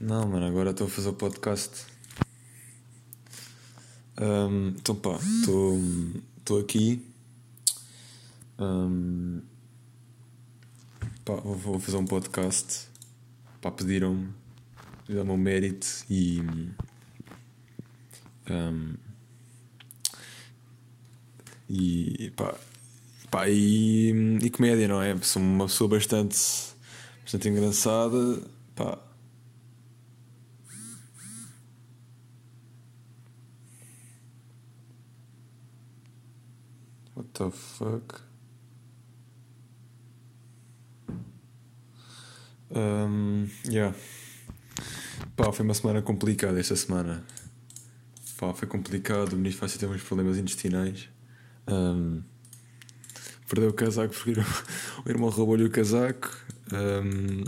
Não, mano, agora estou a fazer o podcast. Um, então pá, estou aqui. Um, pá, vou, fazer um podcast. Pá, pediram-me. Pediram-me o mérito e. Um, e pá, pá e, e comédia, não é? Sou uma pessoa bastante, bastante engraçada. Pá, the fuck? Um, yeah. Pá, foi uma semana complicada esta semana. Pá, foi complicado. O ministro Fácil teve uns problemas intestinais. Um, perdeu o casaco porque o irmão roubou-lhe o casaco. Um,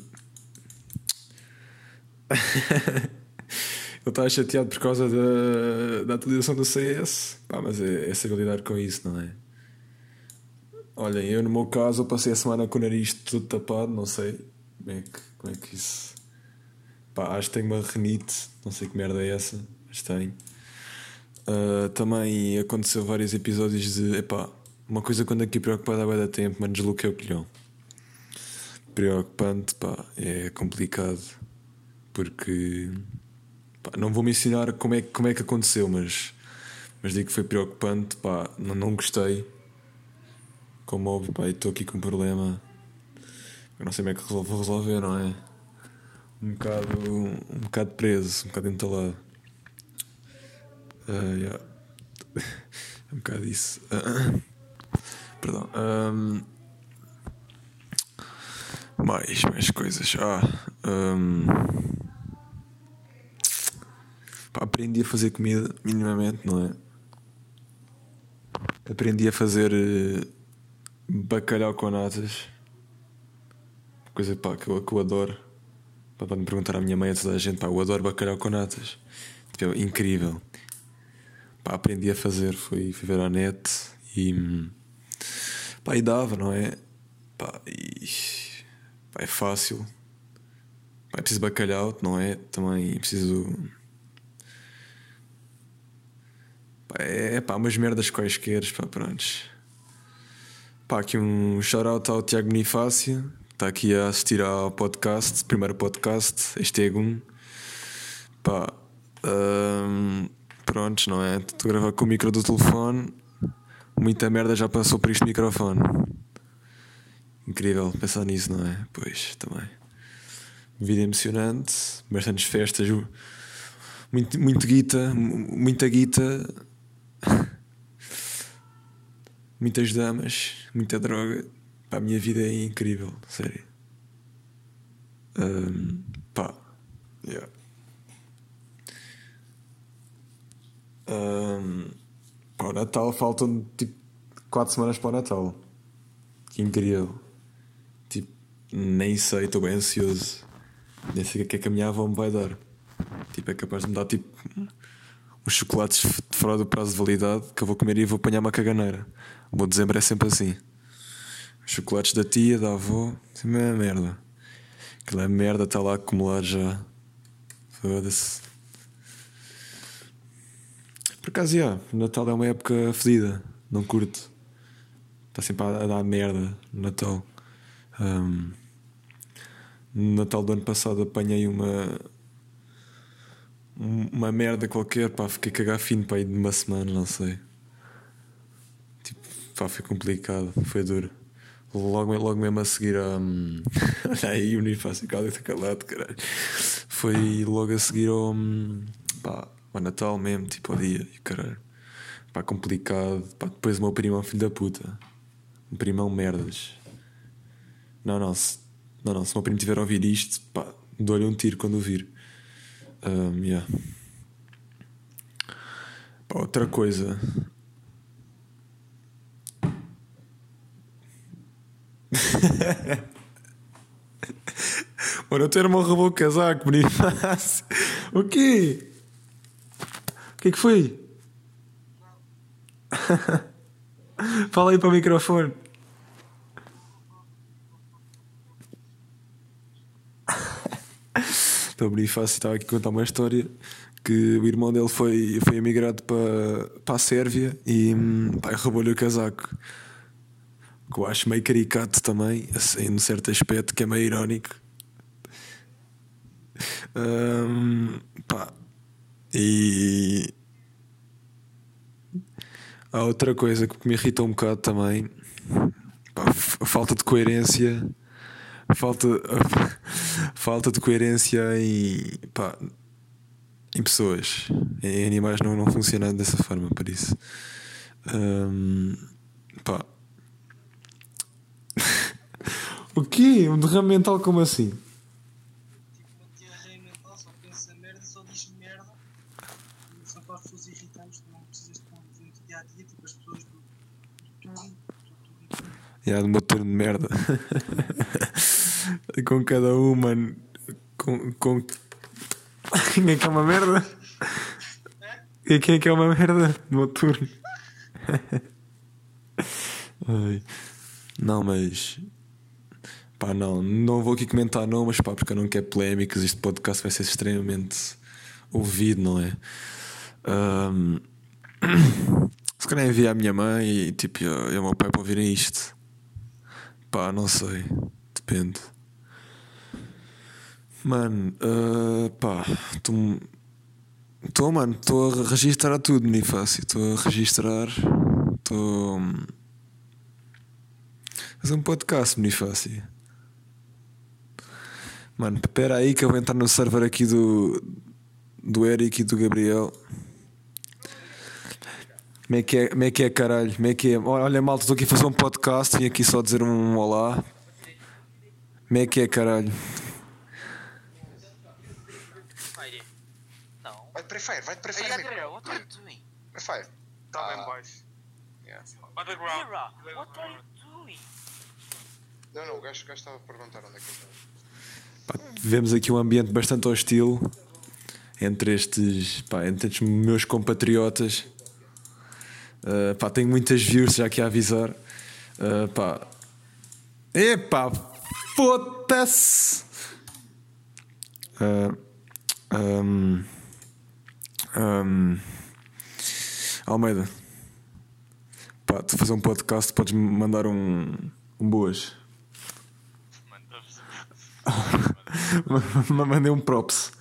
ele está chateado por causa da, da atualização do CS. Pá, mas é, é saber lidar com isso, não é? Olhem, eu no meu caso eu passei a semana com o nariz todo tapado, não sei como é que, como é que isso. Pá, acho que tenho uma renite, não sei que merda é essa, mas tenho. Uh, também aconteceu vários episódios de. Epá, uma coisa quando aqui preocupado há da tempo, mas desloquei o colhão. Preocupante, pá, é complicado. Porque. Pá, não vou mencionar como é, como é que aconteceu, mas. Mas digo que foi preocupante, pá, não, não gostei como óbvio, pá, estou aqui com um problema. Eu não sei como é que vou resolver, não é? Um bocado, um bocado preso, um bocado entalado. Uh, yeah. é um bocado isso. Uh, perdão. Um, mais, mais coisas. Ah, um, pá, aprendi a fazer comida minimamente, não é? Aprendi a fazer uh, Bacalhau com natas. Coisa pá, que, eu, que eu adoro. Para me perguntar à minha mãe a toda a gente, pá, eu adoro bacalhau com natas. Tipo, é incrível. Pá, aprendi a fazer, fui, fui ver a net e. Pá, e dava, não é? Pá, e. Pá, é fácil. Pá, é preciso bacalhau, não é? Também é preciso. Pá, é pá, umas merdas quaisquer, pá, prontos. Pá, aqui um shout-out ao Tiago Bonifácio, está aqui a assistir ao podcast, primeiro podcast, este é. Pá, um, prontos, não é? Estou a gravar com o micro do telefone, muita merda já passou por este microfone. Incrível pensar nisso, não é? Pois, também. Vida emocionante, bastantes festas, muito, muito guita, muita guita muitas damas, muita droga. Pá, a minha vida é incrível, sério. Um, pá, yeah. Um, para o Natal faltam tipo 4 semanas para o Natal. Que incrível. Tipo, nem sei, estou bem ansioso. Nem sei o que é que a minha avó me vai dar. Tipo, é capaz de me dar tipo uns chocolates fora do prazo de validade que eu vou comer e vou apanhar uma caganeira. O bom dezembro é sempre assim. Chocolates da tia, da avó, sempre é merda. Aquela merda está lá a acumular já. Foda-se. Por acaso, já, Natal é uma época fedida, não curto. Está sempre a, dar merda no Natal. Um, no Natal do ano passado apanhei uma uma merda qualquer, pá, fiquei cagar fino para ir de uma semana, não sei. Pá, foi complicado, foi duro. Logo, logo mesmo a seguir a. Um, olha aí, o Unifácio Cálido está calado, caralho. Foi logo a seguir ao. Um, pá, ao Natal mesmo, tipo ao dia, caralho. Pá, complicado. Pá, depois o meu primo é um filho da puta. Um primão merdas. Não, não, se, não, não, se o meu primo tiver a ouvir isto, pá, dou-lhe um tiro quando ouvir. Um, yeah. Pá, outra coisa. Mano, o teu irmão roubou o casaco, Bonifácio. O quê? O que é que foi? Fala aí para o microfone. O Bonifácio estava aqui a contar uma história que o irmão dele foi, foi emigrado para, para a Sérvia e hum, roubou-lhe o casaco. Que eu acho meio caricato também, assim, num certo aspecto, que é meio irónico. Hum, pá. E há outra coisa que me irrita um bocado também. Pá, a falta de coerência. Falta, falta de coerência em, pá, em pessoas. Em animais não, não funciona dessa forma, por isso. Hum, pá. O quê? Um derrame mental como assim? Uma diarreia mental, só pensa merda, só diz merda. Só para as pessoas irritantes, tu não precisas de conviver no dia a dia, tipo as pessoas do, do turno, do turno. Já, de uma turno de merda. com cada um, mano. Com. com... Quem é que é uma merda? E quem é que é uma merda? De uma turno. Ai. Não, mas. Pá, não. Não vou aqui comentar nomes, pá, porque eu não quero polémicas. Este podcast vai ser extremamente ouvido, não é? Ahm, Se calhar enviar a minha mãe e tipo, e ao meu pai para ouvirem isto. Pá, não sei. Depende. Mano, ah, pá, estou, mano, estou a registrar tudo, Bonifácio. Estou a registrar. Estou. Fazer um podcast, Bonifácio. Mano, espera aí que eu vou entrar no server aqui do. do Eric e do Gabriel. Como é que é, como é, que é caralho? Como é que é? Olha, malta, estou aqui a fazer um podcast. Vim aqui só dizer um olá. Como é que é, caralho? Não. Vai de Prefire, vai de Prefire, Hey. Adria, what are you doing? Prefire. Está Ah. lá em baixo. Yeah. Underground. Mira, what are you doing? Não, não, o gajo, o gajo estava a perguntar onde é que ele estava. Pá, vemos aqui um ambiente bastante hostil entre estes, pá, entre estes meus compatriotas. Uh, pá, tenho muitas views já aqui a avisar. Uh, pá. Epá, foda-se! Uh, um, um, Almeida, pá, tu fazer um podcast, podes mandar um, um boas. Manda Mandei um props.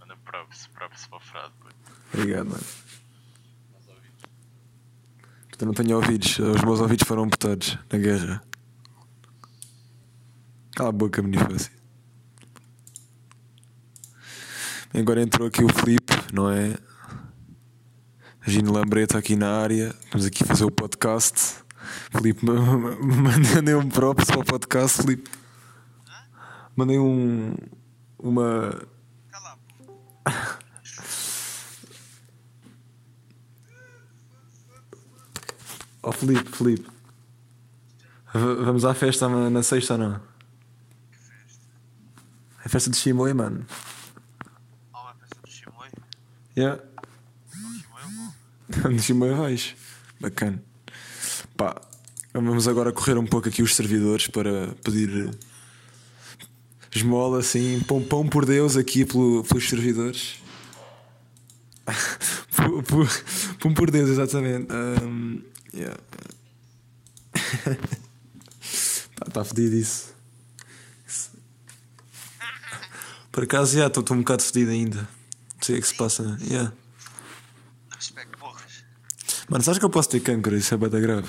manda props, props para o Frado. Obrigado, mano. Eu não tenho ouvidos. Os meus ouvidos foram amputados na guerra. Cala a boca, Bonifácio. Agora entrou aqui o Felipe, não é? Gino Lambreta aqui na área. Estamos aqui a fazer o podcast. Felipe, ma- ma- ma- mandei um props para o podcast, Felipe. Mandei um. Uma. Cala Ó Felipe, Felipe. Vamos à festa na, sexta ou não? É a festa de Chimoy, mano. Oh, é festa do Shimoi? Yeah. O Shimoi eu vou. vais. Bacana. Pá, vamos agora correr um pouco aqui os servidores para pedir esmola, assim, pão, por Deus aqui pelo, pelos servidores. Pão por Deus, exatamente. Um, yeah. Está tá fedido isso. Por acaso, já, estou um bocado fedido ainda. Não sei o que se passa. Yeah. Respeito, porras. Mano, sabes que eu posso ter cancro? Isso é bada grave.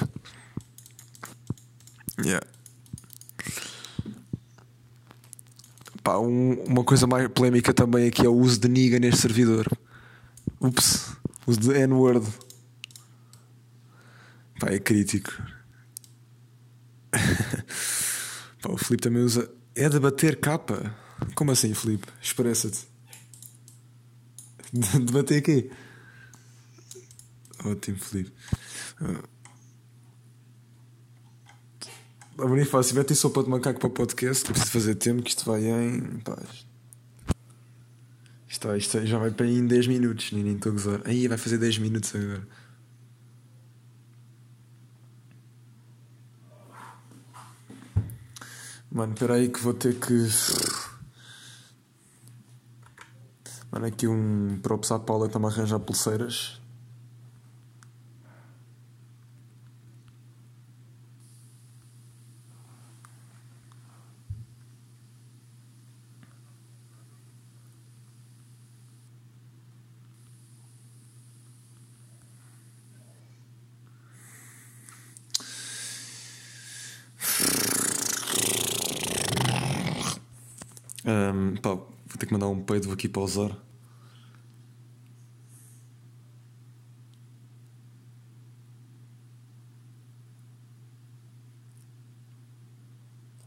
Yeah. Pá, um- uma coisa mais polémica também aqui é o uso de niga neste servidor. Ups, uso de N-word. Pá, é crítico. Pá, o Filipe também usa. É de bater capa? Como assim, Filipe? Expressa-te. De bater quê? Ótimo, Felipe. A Bonifácio, vai ter sopa de macaco para o podcast. Preciso fazer tempo que isto vai em. Pá, isto, isto já vai para aí em 10 minutos. Nem estou a gozar. Aí vai fazer 10 minutos agora. Mano, espera aí que vou ter que. Mano, aqui um props à Paula está-me a arranjar pulseiras. Ahm, pá, vou ter que mandar um peido aqui para usar.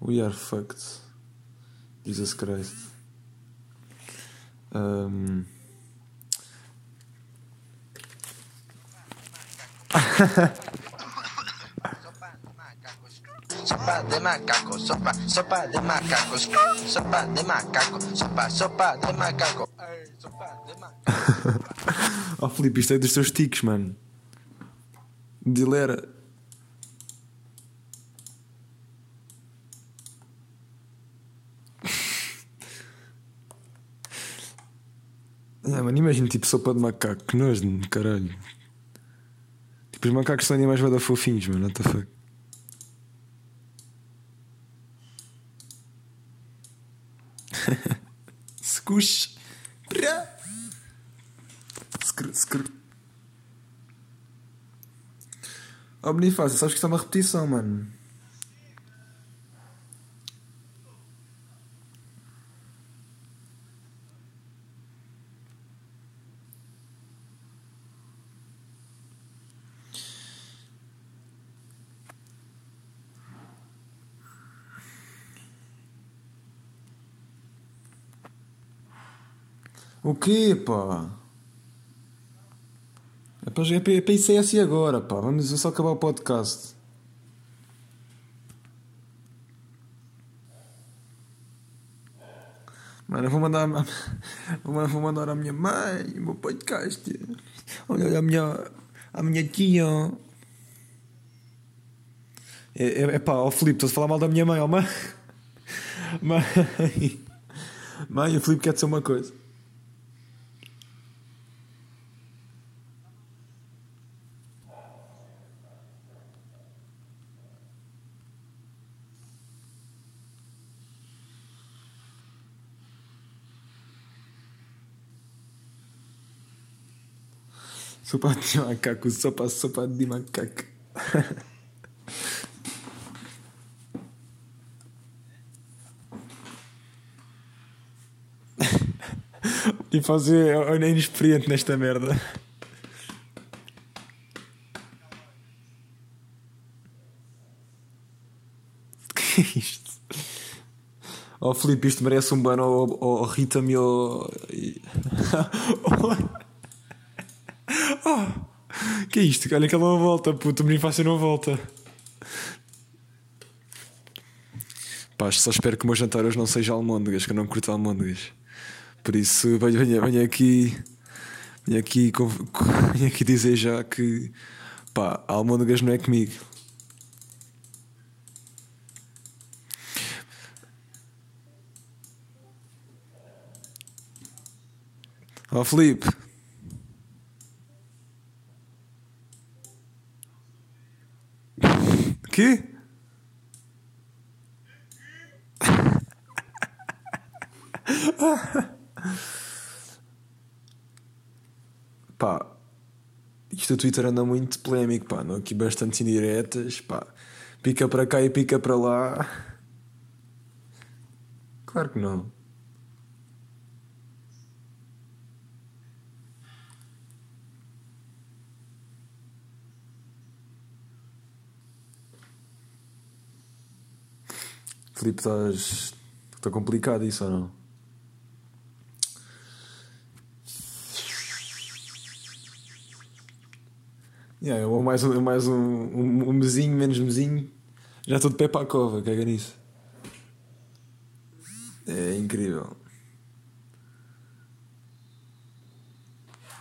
We are fucked. Jesus Christ. Ahm, Sopa de macaco, sopa, sopa de macaco, sopa de macaco, sopa, sopa de macaco. Sopa de macaco. Oh Filipe, isto é dos teus tiques, mano. Dilera. Ah, mano, imagina tipo sopa de macaco, que nojo, caralho. Tipo, os macacos são animais bada fofinhos, mano, what the fuck. Prá. Scr, scr. Oh Bonifácio, sabes que isto é uma repetição, mano. O quê, pá? É para, é para, é para ICS agora, pá. Vamos só acabar o podcast. Mano, eu vou mandar, vou mandar à minha mãe o meu podcast. Olha, a minha, a minha tia. É, é, é pá, ó Filipe, estou a falar mal da minha mãe, ó mãe. Mãe, mãe, o Filipe quer dizer uma coisa. Sopa de macaco, sopa, sopa de macaco. e fazer eu nem inexperiente nesta merda. Que é isto? Oh Filipe, isto merece um bano ao, ao, ao Rita-me ao... Oh, que é isto? Olha que ela não volta, puto, o Bonifácio não volta. Pá, só espero que o meu jantar hoje não seja almôndegas, que eu não curto almôndegas. Por isso, venho, venho, venho aqui. Venho aqui, venho aqui dizer já que. Pá, almôndegas não é comigo. Ó oh, Felipe. Quê? Pá, isto o Twitter anda muito polémico, pá, não aqui bastantes indiretas, pá, pica para cá e pica para lá. Claro que não. Filipe, estás. Está complicado isso ou não? Yeah, ou mais, um, mais um, um, um mesinho, menos mesinho. Já estou de pé para a cova, caga nisso. É incrível.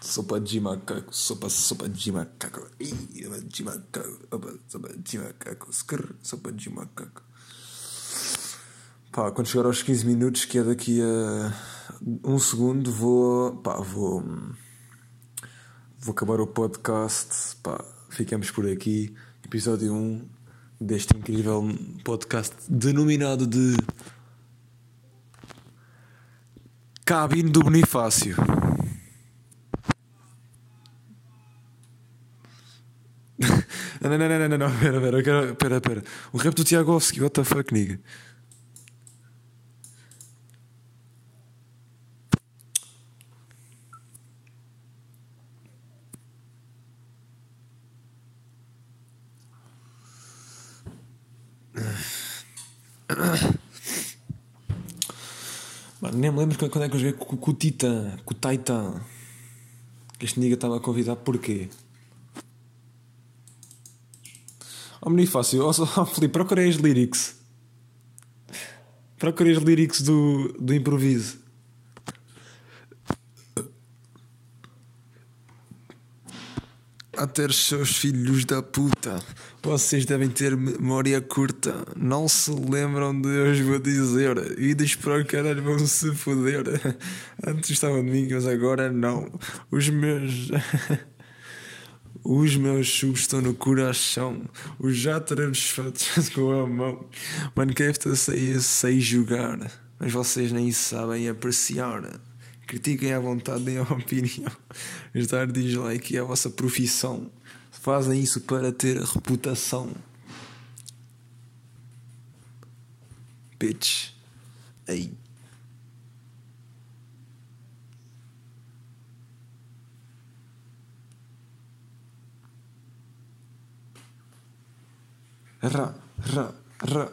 Sopa de macaco, sopa, sopa de macaco. Ih, sopa de macaco, opa, sopa de macaco, sopa de macaco. Pá, quando chegar aos 15 minutos, que é daqui a um segundo, vou. Pá, vou. Vou acabar o podcast. Pá, ficamos por aqui. Episódio 1 deste incrível podcast denominado de. Cabine do Bonifácio. Não, não, não, não, não, pera, pera, pera, pera. O rap do Tiagovski, what the fuck, nigga? Mano, nem me lembro quando é que eu joguei com, com o Titan, com o Titan. Que este nigga estava a convidar porquê? Ó oh, oh, oh, Filipe, procurei as lyrics. Procurei as lyrics do, do improviso. A ter seus filhos da puta. Vocês devem ter memória curta. Não se lembram de eu vos vou dizer. Idos para o caralho vão se foder. Antes estavam mas agora não. Os meus. Os meus chubos estão no coração. Os já teremos feitos com a mão. Minecraft sei, sei jogar. Mas vocês nem sabem apreciar. Critiquem à vontade, deem a opinião. Mas dar dislike é a vossa profissão. Fazem isso para ter reputação. Bitch. Ei. Rá, rá, rá.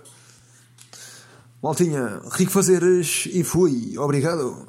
Maltinha, rico fazeres e fui. Obrigado.